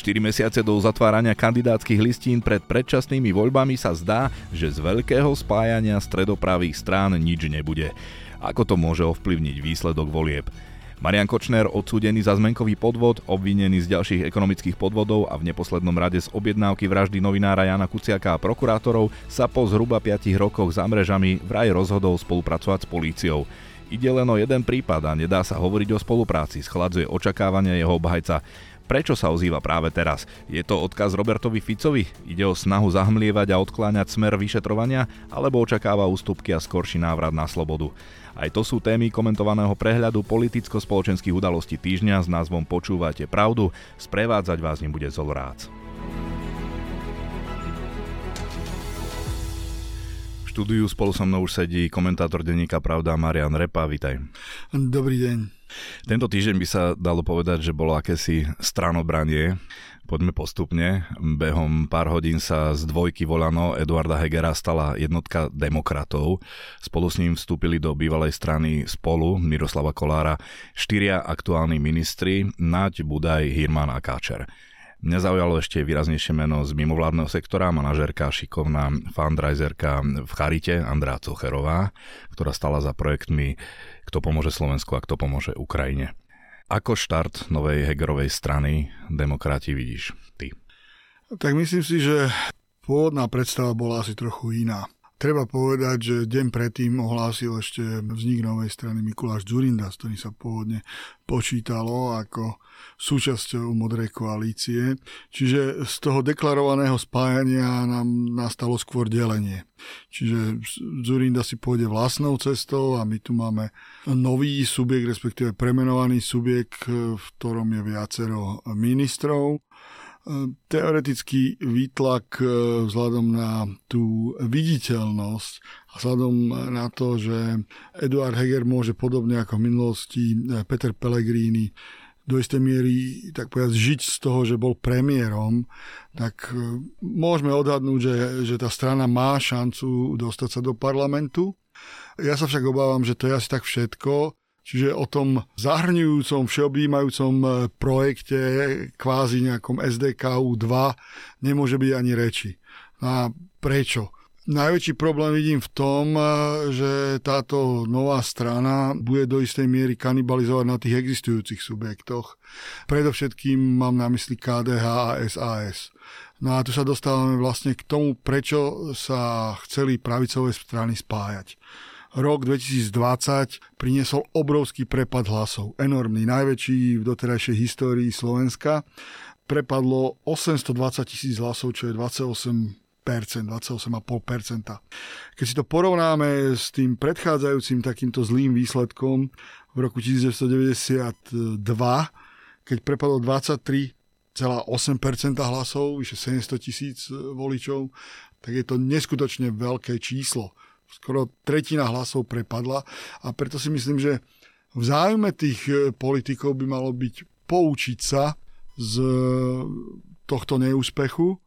4 mesiace do zatvárania kandidátskych listín pred predčasnými voľbami sa zdá, že z veľkého spájania stredopravých strán nič nebude. Ako to môže ovplyvniť výsledok volieb? Marian Kočner, odsúdený za zmenkový podvod, obvinený z ďalších ekonomických podvodov a v neposlednom rade z objednávky vraždy novinára Jana Kuciaka a prokurátorov, sa po zhruba 5 rokoch za mrežami vraj rozhodol spolupracovať s políciou. Ide len o jeden prípad a nedá sa hovoriť o spolupráci, schladzuje očakávania jeho obhajca. Prečo sa ozýva práve teraz? Je to odkaz Robertovi Ficovi? Ide o snahu zahmlievať a odkláňať smer vyšetrovania? Alebo očakáva ústupky a skorší návrat na slobodu? Aj to sú témy komentovaného prehľadu politicko-spoločenských udalostí týždňa s názvom Počúvate pravdu. Sprevádzať vás nebude Zolrác. V štúdiu spolu so mnou už sedí komentátor denníka Pravda Marian Repa. Vítaj. Dobrý deň. Tento týždeň by sa dalo povedať, že bolo akési stranobranie. Poďme postupne. Behom pár hodín sa z dvojky volano Eduarda Hegera stala jednotka demokratov. Spolu s ním vstúpili do bývalej strany spolu Miroslava Kolára štyria aktuálni ministri Naď, Budaj, Hirman a Káčer. Mňa zaujalo ešte výraznejšie meno z mimovládneho sektora, manažerka, šikovná fundraiserka v Charite, Andrá Cocherová, ktorá stala za projektmi Kto pomôže Slovensku a kto pomôže Ukrajine. Ako štart novej Hegerovej strany demokrati vidíš ty? Tak myslím si, že pôvodná predstava bola asi trochu iná. Treba povedať, že deň predtým ohlásil ešte vznik novej strany Mikuláš Zurinda, s ktorým sa pôvodne počítalo ako súčasťou modrej koalície. Čiže z toho deklarovaného spájania nám nastalo skôr delenie. Čiže Zurinda si pôjde vlastnou cestou a my tu máme nový subjekt, respektíve premenovaný subjekt, v ktorom je viacero ministrov teoretický výtlak e, vzhľadom na tú viditeľnosť a vzhľadom na to, že Eduard Heger môže podobne ako v minulosti e, Peter Pellegrini do istej miery tak povedať, žiť z toho, že bol premiérom, tak e, môžeme odhadnúť, že, že tá strana má šancu dostať sa do parlamentu. Ja sa však obávam, že to je asi tak všetko Čiže o tom zahrňujúcom, všeobjímajúcom e, projekte, kvázi nejakom SDKU 2, nemôže byť ani reči. A prečo? Najväčší problém vidím v tom, e, že táto nová strana bude do istej miery kanibalizovať na tých existujúcich subjektoch. Predovšetkým mám na mysli KDH a SAS. No a tu sa dostávame vlastne k tomu, prečo sa chceli pravicové strany spájať rok 2020 priniesol obrovský prepad hlasov. Enormný, najväčší v doterajšej histórii Slovenska. Prepadlo 820 tisíc hlasov, čo je 28 28,5%. Keď si to porovnáme s tým predchádzajúcim takýmto zlým výsledkom v roku 1992, keď prepadlo 23,8% hlasov, vyše 700 tisíc voličov, tak je to neskutočne veľké číslo skoro tretina hlasov prepadla a preto si myslím, že v záujme tých e, politikov by malo byť poučiť sa z tohto neúspechu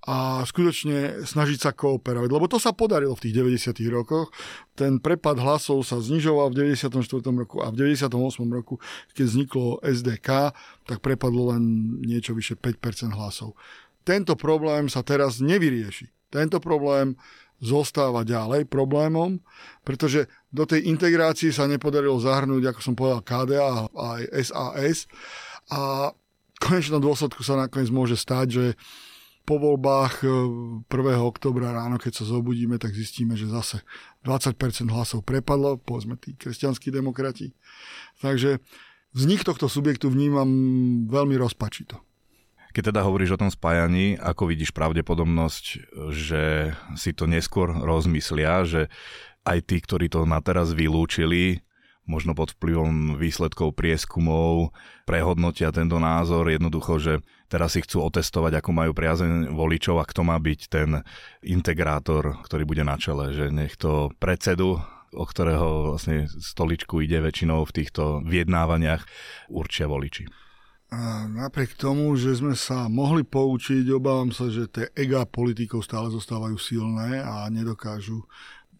a skutočne snažiť sa kooperovať. Lebo to sa podarilo v tých 90. rokoch. Ten prepad hlasov sa znižoval v 94. roku a v 98. roku, keď vzniklo SDK, tak prepadlo len niečo vyše 5% hlasov. Tento problém sa teraz nevyrieši. Tento problém zostáva ďalej problémom, pretože do tej integrácie sa nepodarilo zahrnúť, ako som povedal, KDA a aj SAS a v konečnom dôsledku sa nakoniec môže stať, že po voľbách 1. E, oktobra ráno, keď sa zobudíme, tak zistíme, že zase 20% hlasov prepadlo, povedzme tí kresťanskí demokrati. Takže vznik tohto subjektu vnímam veľmi rozpačito. Keď teda hovoríš o tom spájaní, ako vidíš pravdepodobnosť, že si to neskôr rozmyslia, že aj tí, ktorí to na teraz vylúčili, možno pod vplyvom výsledkov prieskumov, prehodnotia tento názor jednoducho, že teraz si chcú otestovať, ako majú priazeň voličov a kto má byť ten integrátor, ktorý bude na čele, že nech to predsedu o ktorého vlastne stoličku ide väčšinou v týchto vyjednávaniach, určia voliči. Napriek tomu, že sme sa mohli poučiť, obávam sa, že tie ega politikov stále zostávajú silné a nedokážu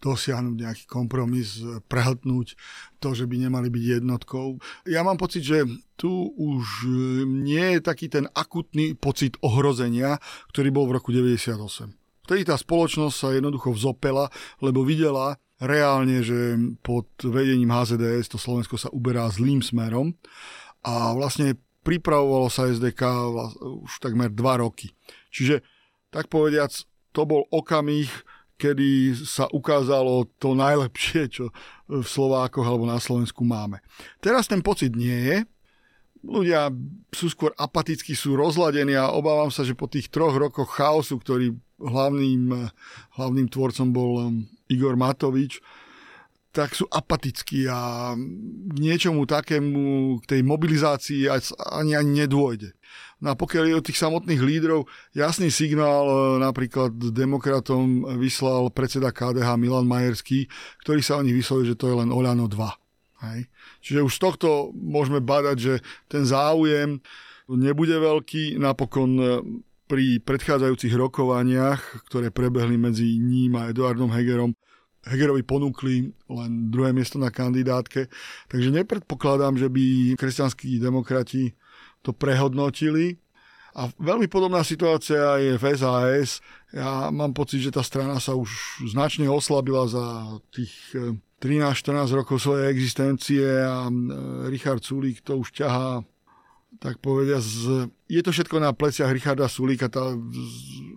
dosiahnuť nejaký kompromis, prehltnúť to, že by nemali byť jednotkou. Ja mám pocit, že tu už nie je taký ten akutný pocit ohrozenia, ktorý bol v roku 98. Vtedy tá spoločnosť sa jednoducho vzopela, lebo videla reálne, že pod vedením HZDS to Slovensko sa uberá zlým smerom a vlastne pripravovalo sa SDK už takmer dva roky. Čiže tak povediac, to bol okamih, kedy sa ukázalo to najlepšie, čo v Slovákoch alebo na Slovensku máme. Teraz ten pocit nie je. Ľudia sú skôr apatickí, sú rozladení a obávam sa, že po tých troch rokoch chaosu, ktorý hlavným, hlavným tvorcom bol um, Igor Matovič, tak sú apatickí a k niečomu takému, k tej mobilizácii ani, ani nedôjde. No a pokiaľ je od tých samotných lídrov, jasný signál e, napríklad demokratom vyslal predseda KDH Milan Majerský, ktorý sa o nich vyslovil, že to je len Oľano 2. Hej. Čiže už z tohto môžeme badať, že ten záujem nebude veľký. Napokon e, pri predchádzajúcich rokovaniach, ktoré prebehli medzi ním a Eduardom Hegerom, Hegerovi ponúkli len druhé miesto na kandidátke, takže nepredpokladám, že by kresťanskí demokrati to prehodnotili. A veľmi podobná situácia je v SAS. Ja mám pocit, že tá strana sa už značne oslabila za tých 13-14 eh, rokov svojej existencie a eh, Richard Sulík to už ťahá tak povedia, z, je to všetko na pleciach Richarda Sulíka, tá,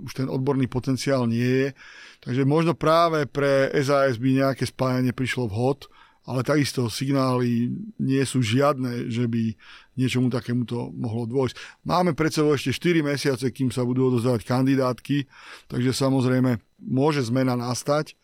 už ten odborný potenciál nie je. Takže možno práve pre SAS by nejaké spájanie prišlo vhod, ale takisto signály nie sú žiadne, že by niečomu takémuto mohlo dôjsť. Máme pred sebou ešte 4 mesiace, kým sa budú odozdávať kandidátky, takže samozrejme môže zmena nastať,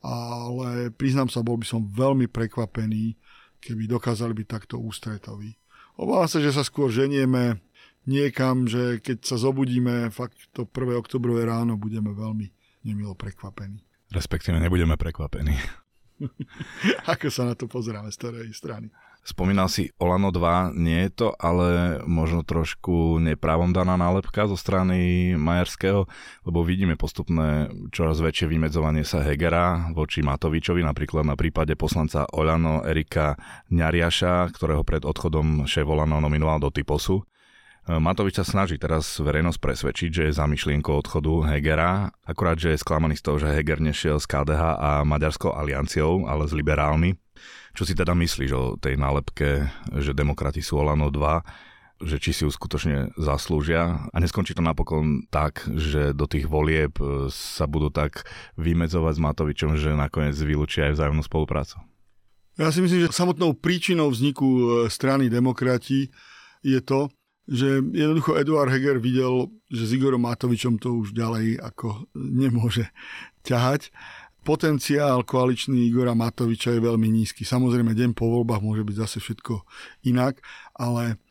ale priznám sa, bol by som veľmi prekvapený, keby dokázali byť takto ústretoví. Obávam sa, že sa skôr ženieme niekam, že keď sa zobudíme fakt to 1. oktobrové ráno, budeme veľmi nemilo prekvapení. Respektíve nebudeme prekvapení. Ako sa na to pozeráme z ktorej strany? Spomínal si Olano 2, nie je to ale možno trošku neprávom daná nálepka zo strany Majerského, lebo vidíme postupné čoraz väčšie vymedzovanie sa Hegera voči Matovičovi, napríklad na prípade poslanca Olano Erika Ňariaša, ktorého pred odchodom šéf Olano nominoval do Typosu. Matovič sa snaží teraz verejnosť presvedčiť, že je za myšlienkou odchodu Hegera, akurát, že je sklamaný z toho, že Heger nešiel s KDH a Maďarskou alianciou, ale s liberálmi. Čo si teda myslíš o tej nálepke, že demokrati sú Olano 2, že či si ju skutočne zaslúžia a neskončí to napokon tak, že do tých volieb sa budú tak vymedzovať s Matovičom, že nakoniec vylúčia aj vzájomnú spoluprácu? Ja si myslím, že samotnou príčinou vzniku e, strany demokrati je to, že jednoducho Eduard Heger videl, že s Igorom Matovičom to už ďalej ako nemôže ťahať. Potenciál koaličný Igora Matoviča je veľmi nízky. Samozrejme, deň po voľbách môže byť zase všetko inak, ale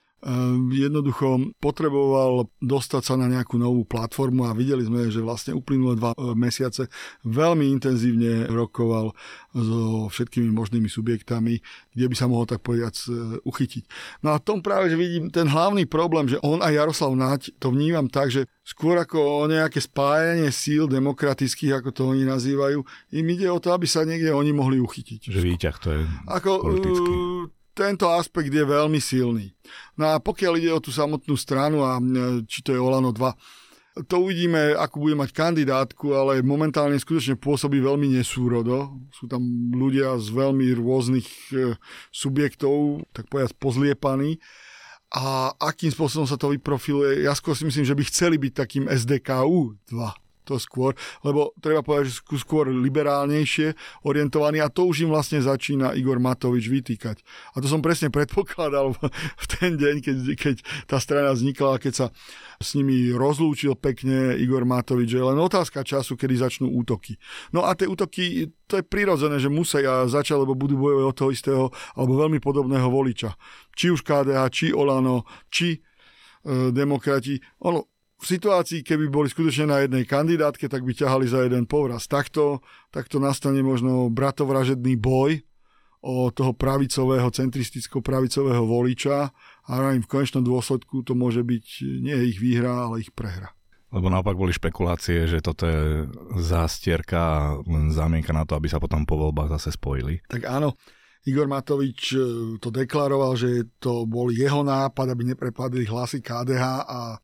jednoducho potreboval dostať sa na nejakú novú platformu a videli sme, že vlastne uplynulé dva e, mesiace veľmi intenzívne rokoval so všetkými možnými subjektami, kde by sa mohol tak povedať e, uchytiť. No a tom práve, že vidím ten hlavný problém, že on a Jaroslav Naď to vnímam tak, že skôr ako o nejaké spájanie síl demokratických, ako to oni nazývajú, im ide o to, aby sa niekde oni mohli uchytiť. Že výťah to je ako, politický. Tento aspekt je veľmi silný. No a pokiaľ ide o tú samotnú stranu a či to je Olano 2, to uvidíme, ako bude mať kandidátku, ale momentálne skutočne pôsobí veľmi nesúrodo. Sú tam ľudia z veľmi rôznych e, subjektov, tak povedať pozliepaní. A akým spôsobom sa to vyprofiluje, ja skôr si myslím, že by chceli byť takým SDKU 2 to skôr, lebo treba povedať, že sú skôr liberálnejšie orientovaní a to už im vlastne začína Igor Matovič vytýkať. A to som presne predpokladal v ten deň, keď, keď tá strana vznikla a keď sa s nimi rozlúčil pekne Igor Matovič, že je len otázka času, kedy začnú útoky. No a tie útoky, to je prirodzené, že musia začať, lebo budú bojovať od toho istého alebo veľmi podobného voliča. Či už KDH, či Olano, či e, demokrati. Ono, v situácii, keby boli skutočne na jednej kandidátke, tak by ťahali za jeden povraz. Takto, takto nastane možno bratovražedný boj o toho pravicového, centristicko-pravicového voliča a v konečnom dôsledku to môže byť nie ich výhra, ale ich prehra. Lebo naopak boli špekulácie, že toto je zástierka a len zámienka na to, aby sa potom po voľbách zase spojili. Tak áno, Igor Matovič e, to deklaroval, že to bol jeho nápad, aby neprepadli hlasy KDH a,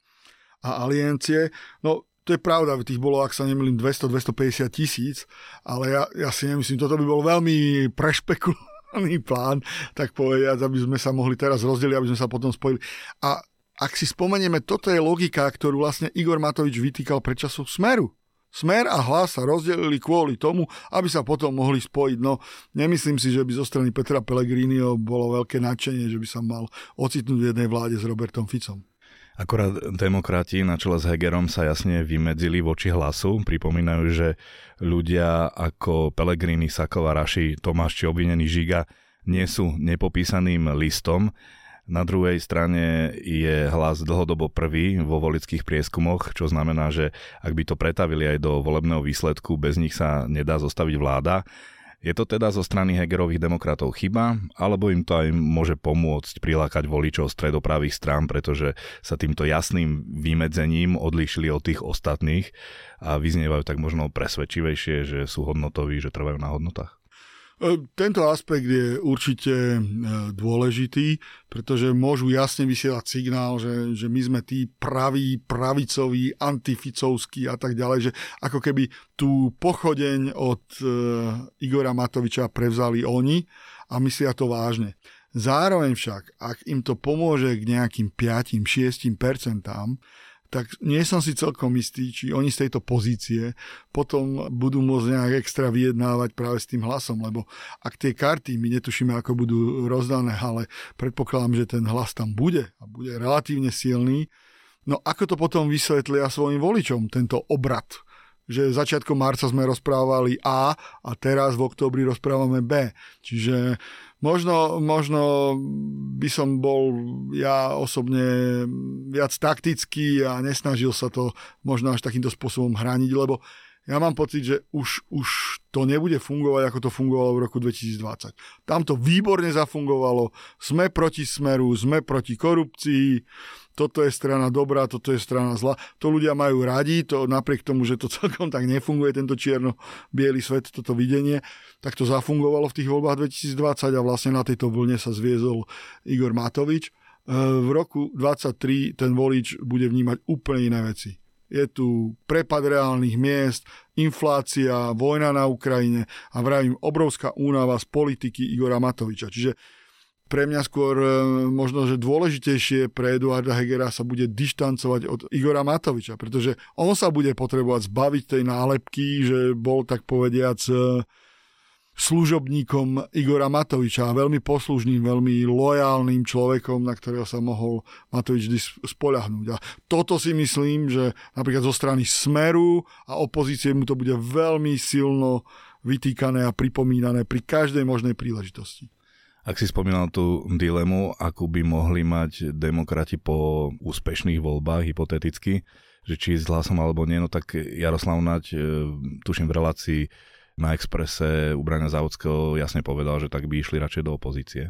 a aliancie. No, to je pravda, tých bolo, ak sa nemýlim, 200-250 tisíc, ale ja, ja si nemyslím, toto by bol veľmi prešpekulovaný plán, tak povedať, aby sme sa mohli teraz rozdeliť, aby sme sa potom spojili. A ak si spomenieme, toto je logika, ktorú vlastne Igor Matovič vytýkal pre časov Smeru. Smer a hlas sa rozdelili kvôli tomu, aby sa potom mohli spojiť. No, nemyslím si, že by zo strany Petra Pellegriniho bolo veľké nadšenie, že by sa mal ocitnúť v jednej vláde s Robertom Ficom. Akorát demokrati na čele s Hegerom sa jasne vymedzili voči hlasu. Pripomínajú, že ľudia ako Pellegrini, Sakova, Raši, Tomáš či obvinený Žiga nie sú nepopísaným listom. Na druhej strane je hlas dlhodobo prvý vo volických prieskumoch, čo znamená, že ak by to pretavili aj do volebného výsledku, bez nich sa nedá zostaviť vláda. Je to teda zo strany Hegerových demokratov chyba, alebo im to aj môže pomôcť prilákať voličov stredopravých strán, pretože sa týmto jasným vymedzením odlišili od tých ostatných a vyznievajú tak možno presvedčivejšie, že sú hodnotoví, že trvajú na hodnotách? E, tento aspekt je určite e, dôležitý, pretože môžu jasne vysielať signál, že, že my sme tí praví, pravicoví, antificovskí a tak ďalej, že ako keby tú pochodeň od e, Igora Matoviča prevzali oni a myslia to vážne. Zároveň však, ak im to pomôže k nejakým 5-6%, tak nie som si celkom istý, či oni z tejto pozície potom budú môcť nejak extra vyjednávať práve s tým hlasom, lebo ak tie karty, my netušíme, ako budú rozdané, ale predpokladám, že ten hlas tam bude a bude relatívne silný, no ako to potom vysvetlia svojim voličom, tento obrad? že začiatkom marca sme rozprávali A a teraz v oktobri rozprávame B. Čiže Možno, možno by som bol ja osobne viac taktický a nesnažil sa to možno až takýmto spôsobom hraniť, lebo ja mám pocit, že už, už to nebude fungovať, ako to fungovalo v roku 2020. Tam to výborne zafungovalo, sme proti smeru, sme proti korupcii, toto je strana dobrá, toto je strana zla. To ľudia majú radi, to napriek tomu, že to celkom tak nefunguje, tento čierno-biely svet, toto videnie, tak to zafungovalo v tých voľbách 2020 a vlastne na tejto vlne sa zviezol Igor Matovič. E, v roku 2023 ten volič bude vnímať úplne iné veci. Je tu prepad reálnych miest, inflácia, vojna na Ukrajine a vravím obrovská únava z politiky Igora Matoviča. Čiže pre mňa skôr e, možno, že dôležitejšie pre Eduarda Hegera sa bude dištancovať od Igora Matoviča, pretože on sa bude potrebovať zbaviť tej nálepky, že bol tak povediac e, služobníkom Igora Matoviča a veľmi poslušným, veľmi lojálnym človekom, na ktorého sa mohol Matovič spoľahnúť. A toto si myslím, že napríklad zo strany Smeru a opozície mu to bude veľmi silno vytýkané a pripomínané pri každej možnej príležitosti. Ak si spomínal tú dilemu, akú by mohli mať demokrati po úspešných voľbách, hypoteticky, že či s hlasom alebo nie, no tak Jaroslav Nať, e, tuším v relácii na Exprese u Brania Závodského jasne povedal, že tak by išli radšej do opozície.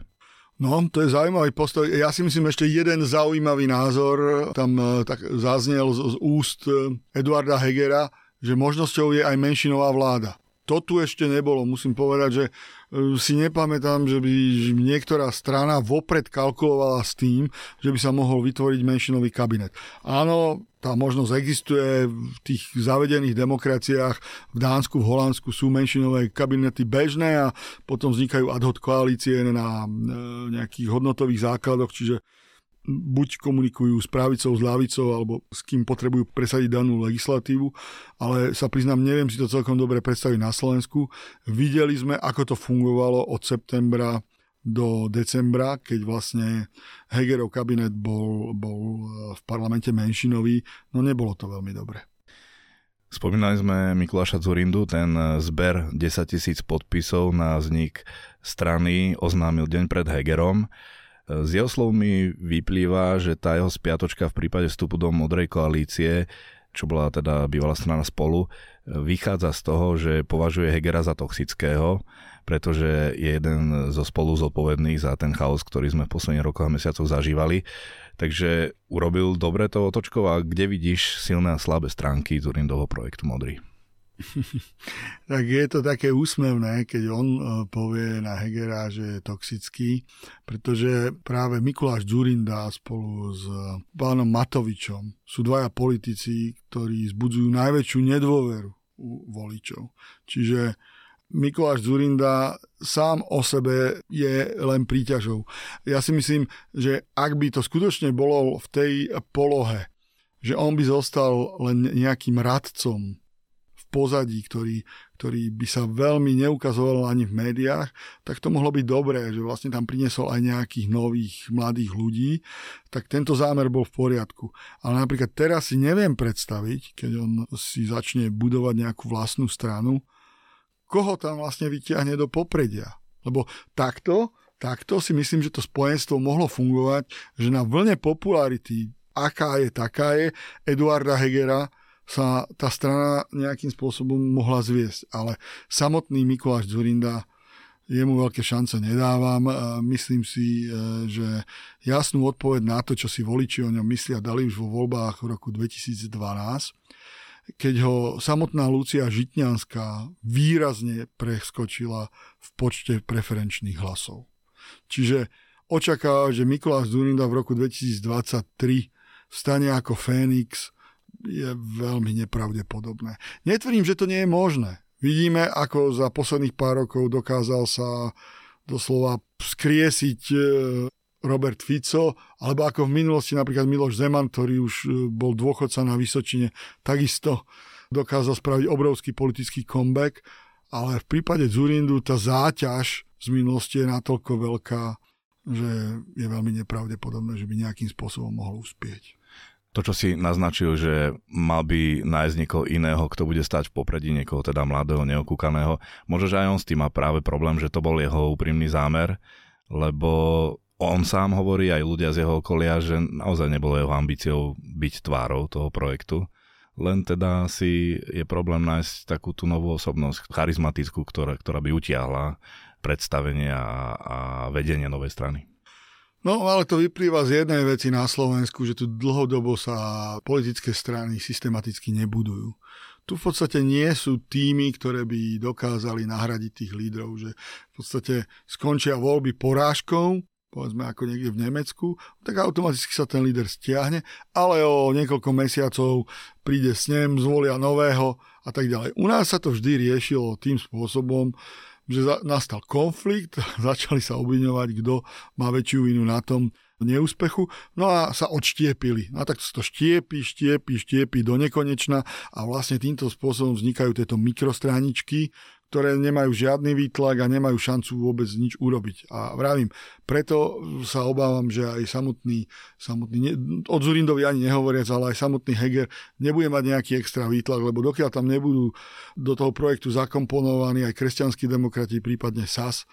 No, to je zaujímavý postoj. Ja si myslím ešte jeden zaujímavý názor tam e, tak zaznel z, z úst e, Eduarda Hegera, že možnosťou je aj menšinová vláda to tu ešte nebolo. Musím povedať, že e, si nepamätám, že by niektorá strana vopred kalkulovala s tým, že by sa mohol vytvoriť menšinový kabinet. Áno, tá možnosť existuje v tých zavedených demokraciách v Dánsku, v Holandsku sú menšinové kabinety bežné a potom vznikajú ad hoc koalície na e, nejakých hodnotových základoch, čiže buď komunikujú s pravicou, s ľavicou, alebo s kým potrebujú presadiť danú legislatívu, ale sa priznám, neviem si to celkom dobre predstaviť na Slovensku. Videli sme, ako to fungovalo od septembra do decembra, keď vlastne Hegerov kabinet bol, bol v parlamente menšinový, no nebolo to veľmi dobre. Spomínali sme Mikuláša Zurindu, ten zber 10 tisíc podpisov na vznik strany oznámil deň pred Hegerom. Z jeho slov mi vyplýva, že tá jeho spiatočka v prípade vstupu do modrej koalície čo bola teda bývalá strana spolu, vychádza z toho, že považuje Hegera za toxického, pretože je jeden zo spolu zodpovedných za ten chaos, ktorý sme v posledných rokoch a mesiacoch zažívali. Takže urobil dobre to otočkov a kde vidíš silné a slabé stránky Zurindovho projektu Modrý? tak je to také úsmevné, keď on e, povie na Hegera, že je toxický, pretože práve Mikuláš Zurinda spolu s pánom Matovičom sú dvaja politici, ktorí zbudzujú najväčšiu nedôveru u voličov. Čiže Mikuláš Zurinda sám o sebe je len príťažou. Ja si myslím, že ak by to skutočne bolo v tej polohe, že on by zostal len nejakým radcom pozadí, ktorý, ktorý by sa veľmi neukazoval ani v médiách, tak to mohlo byť dobré, že vlastne tam priniesol aj nejakých nových mladých ľudí, tak tento zámer bol v poriadku. Ale napríklad teraz si neviem predstaviť, keď on si začne budovať nejakú vlastnú stranu, koho tam vlastne vyťahne do popredia. Lebo takto, takto si myslím, že to spojenstvo mohlo fungovať, že na vlne popularity, aká je, taká je, Eduarda Hegera sa tá strana nejakým spôsobom mohla zviesť. Ale samotný Mikuláš Zurinda jemu veľké šance nedávam. Myslím si, e, že jasnú odpoveď na to, čo si voliči o ňom myslia, dali už vo voľbách v roku 2012 keď ho samotná Lucia Žitňanská výrazne preskočila v počte preferenčných hlasov. Čiže očakáva, že Mikuláš Zurinda v roku 2023 stane ako Fénix je veľmi nepravdepodobné. Netvrdím, že to nie je možné. Vidíme, ako za posledných pár rokov dokázal sa doslova skriesiť e, Robert Fico, alebo ako v minulosti napríklad Miloš Zeman, ktorý už e, bol dôchodca na Vysočine, takisto dokázal spraviť obrovský politický comeback, ale v prípade Zurindu tá záťaž z minulosti je natoľko veľká, že je veľmi nepravdepodobné, že by nejakým spôsobom mohol uspieť. To, čo si naznačil, že mal by nájsť niekoho iného, kto bude stať v popredí, niekoho teda mladého, neokúkaného, možno, že aj on s tým má práve problém, že to bol jeho úprimný zámer, lebo on sám hovorí, aj ľudia z jeho okolia, že naozaj nebolo jeho ambíciou byť tvárou toho projektu. Len teda si je problém nájsť takú tú novú osobnosť, charizmatickú, ktorá, ktorá by utiahla predstavenie a, a vedenie novej strany. No, ale to vyplýva z jednej veci na Slovensku, že tu dlhodobo sa politické strany systematicky nebudujú. Tu v podstate nie sú týmy, ktoré by dokázali nahradiť tých lídrov, že v podstate skončia voľby porážkou povedzme ako niekde v Nemecku, tak automaticky sa ten líder stiahne, ale o niekoľko mesiacov príde s ním, zvolia nového a tak ďalej. U nás sa to vždy riešilo tým spôsobom, že nastal konflikt, začali sa obviňovať, kto má väčšiu vinu na tom neúspechu, no a sa odštiepili. No a tak to štiepi, štiepi, štiepi do nekonečna a vlastne týmto spôsobom vznikajú tieto mikrostraničky, ktoré nemajú žiadny výtlak a nemajú šancu vôbec nič urobiť. A vravím, preto sa obávam, že aj samotný, samotný od Zurindovi ani nehovoriac, ale aj samotný Heger nebude mať nejaký extra výtlak, lebo dokiaľ tam nebudú do toho projektu zakomponovaní aj kresťanskí demokrati, prípadne SAS,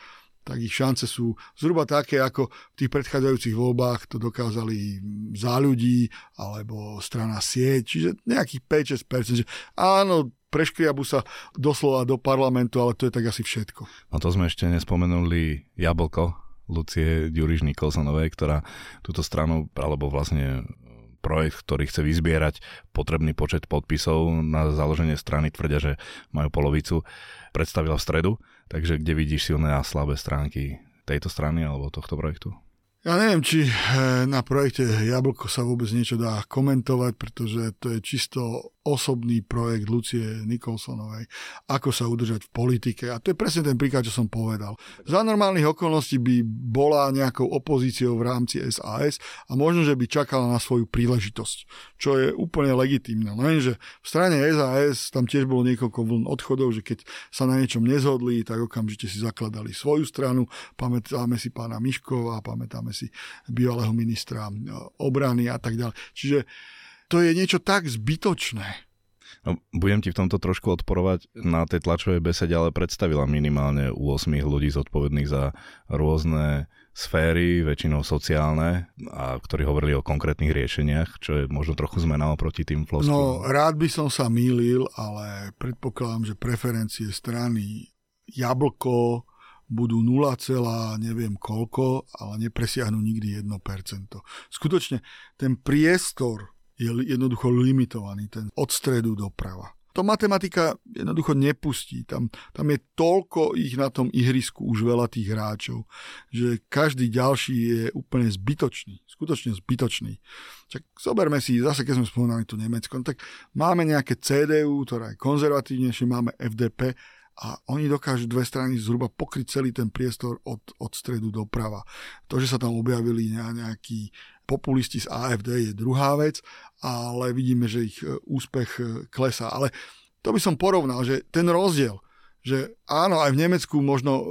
tak ich šance sú zhruba také, ako v tých predchádzajúcich voľbách to dokázali za ľudí alebo strana sieť, čiže nejakých 5-6%. Že áno, preškriabu sa doslova do parlamentu, ale to je tak asi všetko. No to sme ešte nespomenuli Jablko, Lucie Ďuriš Nikolsonovej, ktorá túto stranu, alebo vlastne projekt, ktorý chce vyzbierať potrebný počet podpisov na založenie strany, tvrdia, že majú polovicu, predstavila v stredu. Takže kde vidíš silné a slabé stránky tejto strany alebo tohto projektu? Ja neviem, či eh, na projekte Jablko sa vôbec niečo dá komentovať, pretože to je čisto osobný projekt Lucie Nikolsonovej, ako sa udržať v politike. A to je presne ten príklad, čo som povedal. Za normálnych okolností by bola nejakou opozíciou v rámci SAS a možno, že by čakala na svoju príležitosť, čo je úplne legitimné. Lenže v strane SAS tam tiež bolo niekoľko vln odchodov, že keď sa na niečom nezhodli, tak okamžite si zakladali svoju stranu. Pamätáme si pána Miškova, pamätáme si bývalého ministra obrany a tak ďalej. Čiže to je niečo tak zbytočné. No, budem ti v tomto trošku odporovať. Na tej tlačovej besede ale predstavila minimálne u 8 ľudí zodpovedných za rôzne sféry, väčšinou sociálne, a ktorí hovorili o konkrétnych riešeniach, čo je možno trochu zmena oproti tým floskom. No, rád by som sa mýlil, ale predpokladám, že preferencie strany Jablko budú 0, neviem koľko, ale nepresiahnu nikdy 1%. Skutočne ten priestor je jednoducho limitovaný, ten od stredu doprava. To matematika jednoducho nepustí. Tam, tam je toľko ich na tom ihrisku, už veľa tých hráčov, že každý ďalší je úplne zbytočný. Skutočne zbytočný. Čak zoberme si, zase keď sme spomínali to Nemecko, no tak máme nejaké CDU, ktorá je konzervatívnejšie, máme FDP a oni dokážu dve strany zhruba pokryť celý ten priestor od, od stredu doprava. To, že sa tam objavili nejakí populisti z AFD je druhá vec, ale vidíme, že ich e, úspech e, klesá. Ale to by som porovnal, že ten rozdiel, že áno, aj v Nemecku možno e,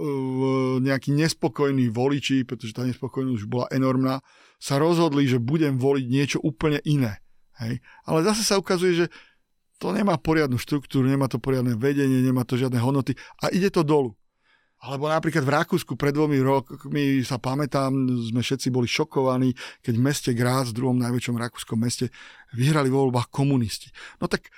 nejakí nespokojní voliči, pretože tá nespokojnosť už bola enormná, sa rozhodli, že budem voliť niečo úplne iné. Hej? Ale zase sa ukazuje, že to nemá poriadnu štruktúru, nemá to poriadne vedenie, nemá to žiadne hodnoty a ide to dolu. Alebo napríklad v Rakúsku pred dvomi rokmi sa pamätám, sme všetci boli šokovaní, keď v meste Graz, v druhom najväčšom rakúskom meste, vyhrali vo voľbách komunisti. No tak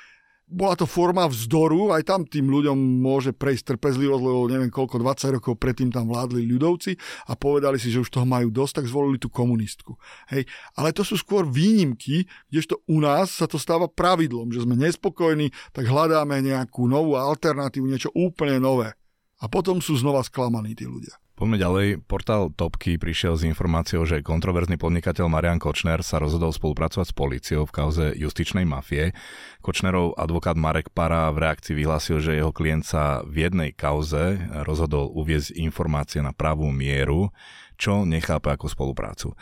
bola to forma vzdoru, aj tam tým ľuďom môže prejsť trpezlivosť, lebo neviem koľko, 20 rokov predtým tam vládli ľudovci a povedali si, že už toho majú dosť, tak zvolili tú komunistku. Hej. Ale to sú skôr výnimky, kdežto u nás sa to stáva pravidlom, že sme nespokojní, tak hľadáme nejakú novú alternatívu, niečo úplne nové. A potom sú znova sklamaní tí ľudia. Poďme ďalej. Portál Topky prišiel s informáciou, že kontroverzný podnikateľ Marian Kočner sa rozhodol spolupracovať s políciou v kauze justičnej mafie. Kočnerov advokát Marek Para v reakcii vyhlásil, že jeho klient sa v jednej kauze rozhodol uviezť informácie na pravú mieru, čo nechápe ako spoluprácu.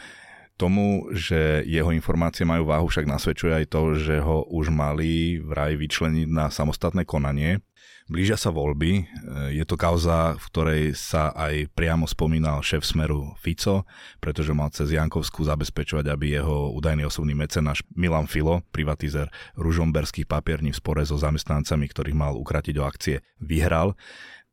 Tomu, že jeho informácie majú váhu, však nasvedčuje aj to, že ho už mali vraj vyčleniť na samostatné konanie Blížia sa voľby, e, je to kauza, v ktorej sa aj priamo spomínal šéf Smeru Fico, pretože mal cez Jankovskú zabezpečovať, aby jeho údajný osobný mecenáš Milan Filo, privatizer ružomberských papierní v spore so zamestnancami, ktorých mal ukratiť o akcie, vyhral.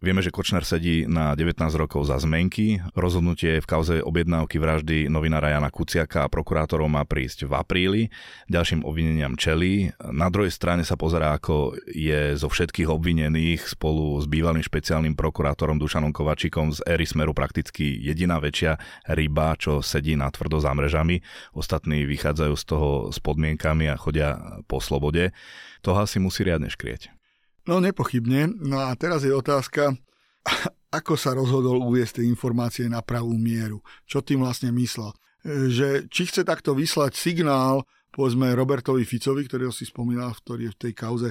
Vieme, že Kočner sedí na 19 rokov za zmenky. Rozhodnutie v kauze objednávky vraždy novinára Jana Kuciaka a prokurátorov má prísť v apríli. Ďalším obvineniam čelí. Na druhej strane sa pozerá, ako je zo všetkých obvinených spolu s bývalým špeciálnym prokurátorom Dušanom Kovačikom z éry Smeru prakticky jediná väčšia ryba, čo sedí na tvrdo za mrežami. Ostatní vychádzajú z toho s podmienkami a chodia po slobode. Toho asi musí riadne škrieť. No nepochybne. No a teraz je otázka, ako sa rozhodol uviesť tie informácie na pravú mieru. Čo tým vlastne myslel? Že či chce takto vyslať signál, povedzme Robertovi Ficovi, ktorého si spomínal, ktorý je v tej kauze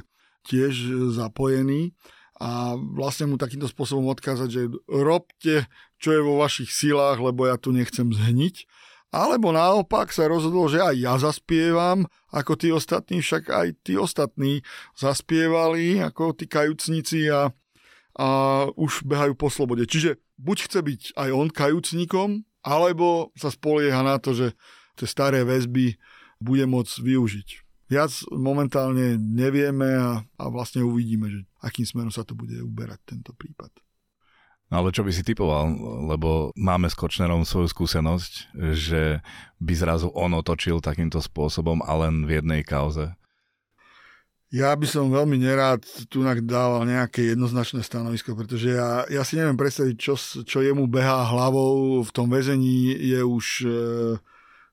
tiež zapojený, a vlastne mu takýmto spôsobom odkázať, že robte, čo je vo vašich silách, lebo ja tu nechcem zhniť alebo naopak sa rozhodol, že aj ja zaspievam, ako tí ostatní, však aj tí ostatní zaspievali, ako tí kajúcnici a, a už behajú po slobode. Čiže buď chce byť aj on kajúcnikom, alebo sa spolieha na to, že tie staré väzby bude môcť využiť. Viac momentálne nevieme a, a vlastne uvidíme, že akým smerom sa to bude uberať tento prípad. No ale čo by si typoval, lebo máme s Kočnerom svoju skúsenosť, že by zrazu on otočil takýmto spôsobom a len v jednej kauze. Ja by som veľmi nerád tu dával nejaké jednoznačné stanovisko, pretože ja, ja si neviem predstaviť, čo, čo jemu behá hlavou v tom väzení je už... E,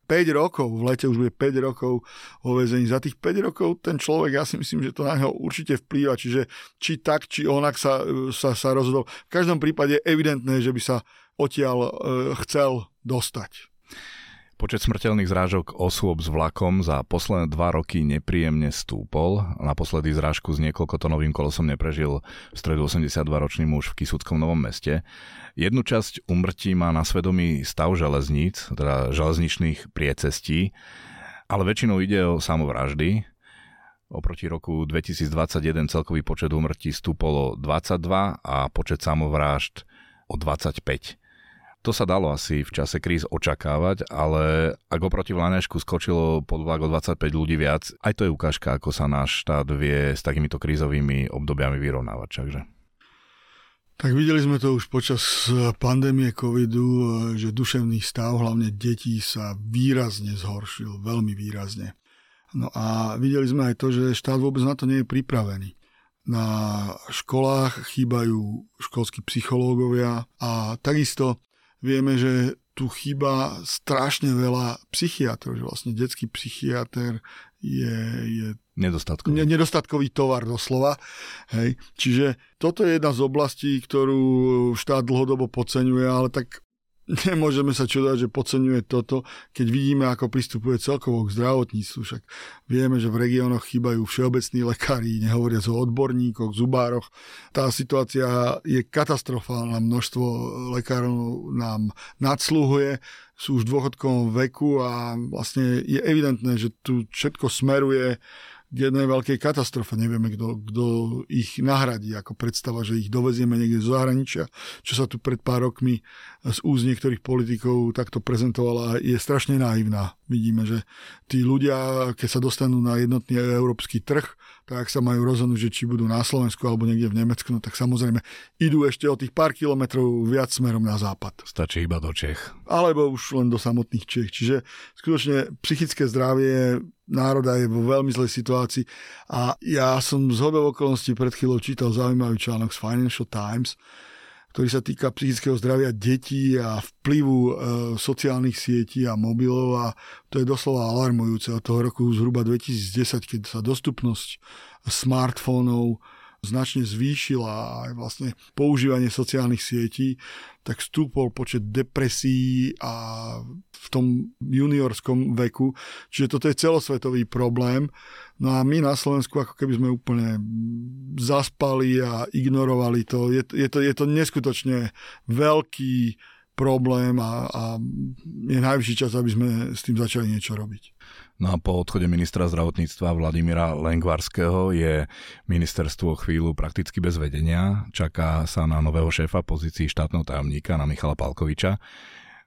5 rokov, v lete už bude 5 rokov vo väzení. Za tých 5 rokov ten človek, ja si myslím, že to na neho určite vplýva, čiže či tak, či onak sa, sa, sa rozhodol. V každom prípade je evidentné, že by sa odtiaľ e, chcel dostať. Počet smrteľných zrážok osôb s vlakom za posledné dva roky nepríjemne stúpol. Naposledy zrážku s niekoľkotonovým kolosom neprežil v stredu 82-ročný muž v Kisuckom Novom meste. Jednu časť umrtí má na svedomí stav železníc, teda železničných priecestí, ale väčšinou ide o samovraždy. Oproti roku 2021 celkový počet umrtí stúpol o 22 a počet samovrážd o 25. To sa dalo asi v čase kríz očakávať, ale ak oproti Vlanešku skočilo pod vlak o 25 ľudí viac, aj to je ukážka, ako sa náš štát vie s takýmito krízovými obdobiami vyrovnávať. Takže. Tak videli sme to už počas pandémie covidu, že duševný stav hlavne detí sa výrazne zhoršil, veľmi výrazne. No a videli sme aj to, že štát vôbec na to nie je pripravený. Na školách chýbajú školskí psychológovia a takisto Vieme, že tu chýba strašne veľa psychiatrov, že vlastne detský psychiatr je, je nedostatkový. Ne, nedostatkový tovar doslova. Hej. Čiže toto je jedna z oblastí, ktorú štát dlhodobo podceňuje, ale tak nemôžeme sa čudovať, že podceňuje toto, keď vidíme, ako pristupuje celkovo k zdravotníctvu. Však vieme, že v regiónoch chýbajú všeobecní lekári, nehovoriac o odborníkoch, zubároch. Tá situácia je katastrofálna. Množstvo lekárov nám nadsluhuje, sú už v dôchodkovom veku a vlastne je evidentné, že tu všetko smeruje jednej veľkej katastrofe. Nevieme, kto, ich nahradí, ako predstava, že ich dovezieme niekde z zahraničia, čo sa tu pred pár rokmi z úz niektorých politikov takto prezentovala, je strašne naivná. Vidíme, že tí ľudia, keď sa dostanú na jednotný európsky trh, tak ak sa majú rozhodnúť, že či budú na Slovensku alebo niekde v Nemecku, no tak samozrejme idú ešte o tých pár kilometrov viac smerom na západ. Stačí iba do Čech. Alebo už len do samotných Čech. Čiže skutočne psychické zdravie národa je vo veľmi zlej situácii a ja som z hodou okolností pred chvíľou čítal zaujímavý článok z Financial Times, ktorý sa týka psychického zdravia detí a vplyvu e, sociálnych sietí a mobilov a to je doslova alarmujúce. Od toho roku zhruba 2010, keď sa dostupnosť smartfónov značne zvýšila aj vlastne používanie sociálnych sietí, tak stúpol počet depresí a v tom juniorskom veku. Čiže toto je celosvetový problém. No a my na Slovensku ako keby sme úplne zaspali a ignorovali to. Je, je, to, je to neskutočne veľký problém a, a je najvyšší čas, aby sme s tým začali niečo robiť. No a po odchode ministra zdravotníctva Vladimíra Lengvarského je ministerstvo chvíľu prakticky bez vedenia. Čaká sa na nového šéfa pozícii štátneho tajomníka, na Michala Palkoviča.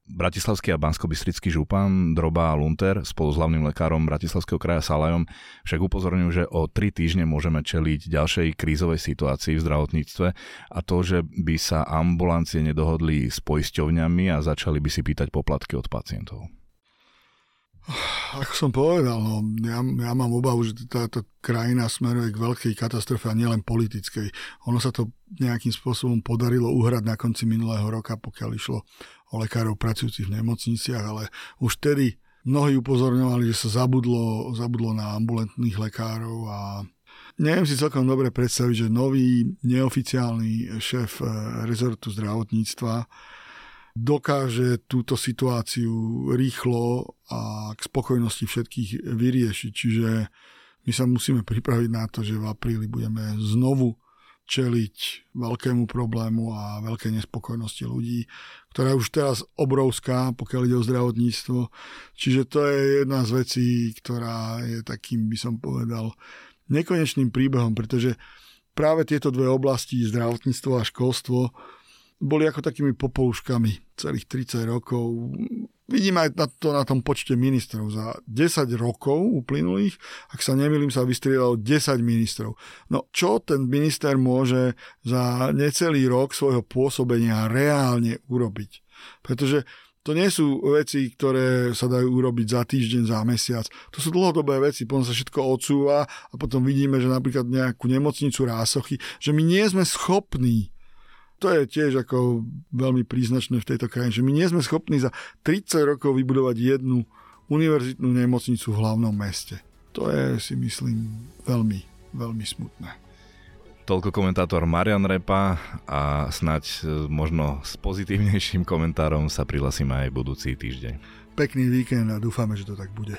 Bratislavský a bansko župan Droba Lunter spolu s hlavným lekárom Bratislavského kraja Salajom však upozorňujú, že o tri týždne môžeme čeliť ďalšej krízovej situácii v zdravotníctve a to, že by sa ambulancie nedohodli s poisťovňami a začali by si pýtať poplatky od pacientov. Ako som povedal, no, ja, ja mám obavu, že táto krajina smeruje k veľkej katastrofe a nielen politickej. Ono sa to nejakým spôsobom podarilo uhrať na konci minulého roka, pokiaľ išlo o lekárov pracujúcich v nemocniciach, ale už tedy mnohí upozorňovali, že sa zabudlo, zabudlo na ambulantných lekárov a neviem si celkom dobre predstaviť, že nový neoficiálny šéf eh, rezortu zdravotníctva dokáže túto situáciu rýchlo a k spokojnosti všetkých vyriešiť. Čiže my sa musíme pripraviť na to, že v apríli budeme znovu čeliť veľkému problému a veľkej nespokojnosti ľudí, ktorá je už teraz obrovská, pokiaľ ide o zdravotníctvo. Čiže to je jedna z vecí, ktorá je takým, by som povedal, nekonečným príbehom, pretože práve tieto dve oblasti, zdravotníctvo a školstvo, boli ako takými popoluškami celých 30 rokov. Vidím aj na to na tom počte ministrov. Za 10 rokov uplynulých, ak sa nemýlim, sa vystriedalo 10 ministrov. No čo ten minister môže za necelý rok svojho pôsobenia reálne urobiť? Pretože to nie sú veci, ktoré sa dajú urobiť za týždeň, za mesiac. To sú dlhodobé veci, potom sa všetko odsúva a potom vidíme, že napríklad nejakú nemocnicu rásochy, že my nie sme schopní to je tiež ako veľmi príznačné v tejto krajine, že my nie sme schopní za 30 rokov vybudovať jednu univerzitnú nemocnicu v hlavnom meste. To je si myslím veľmi, veľmi smutné. Toľko komentátor Marian Repa a snať e, možno s pozitívnejším komentárom sa prihlasím aj budúci týždeň. Pekný víkend a dúfame, že to tak bude.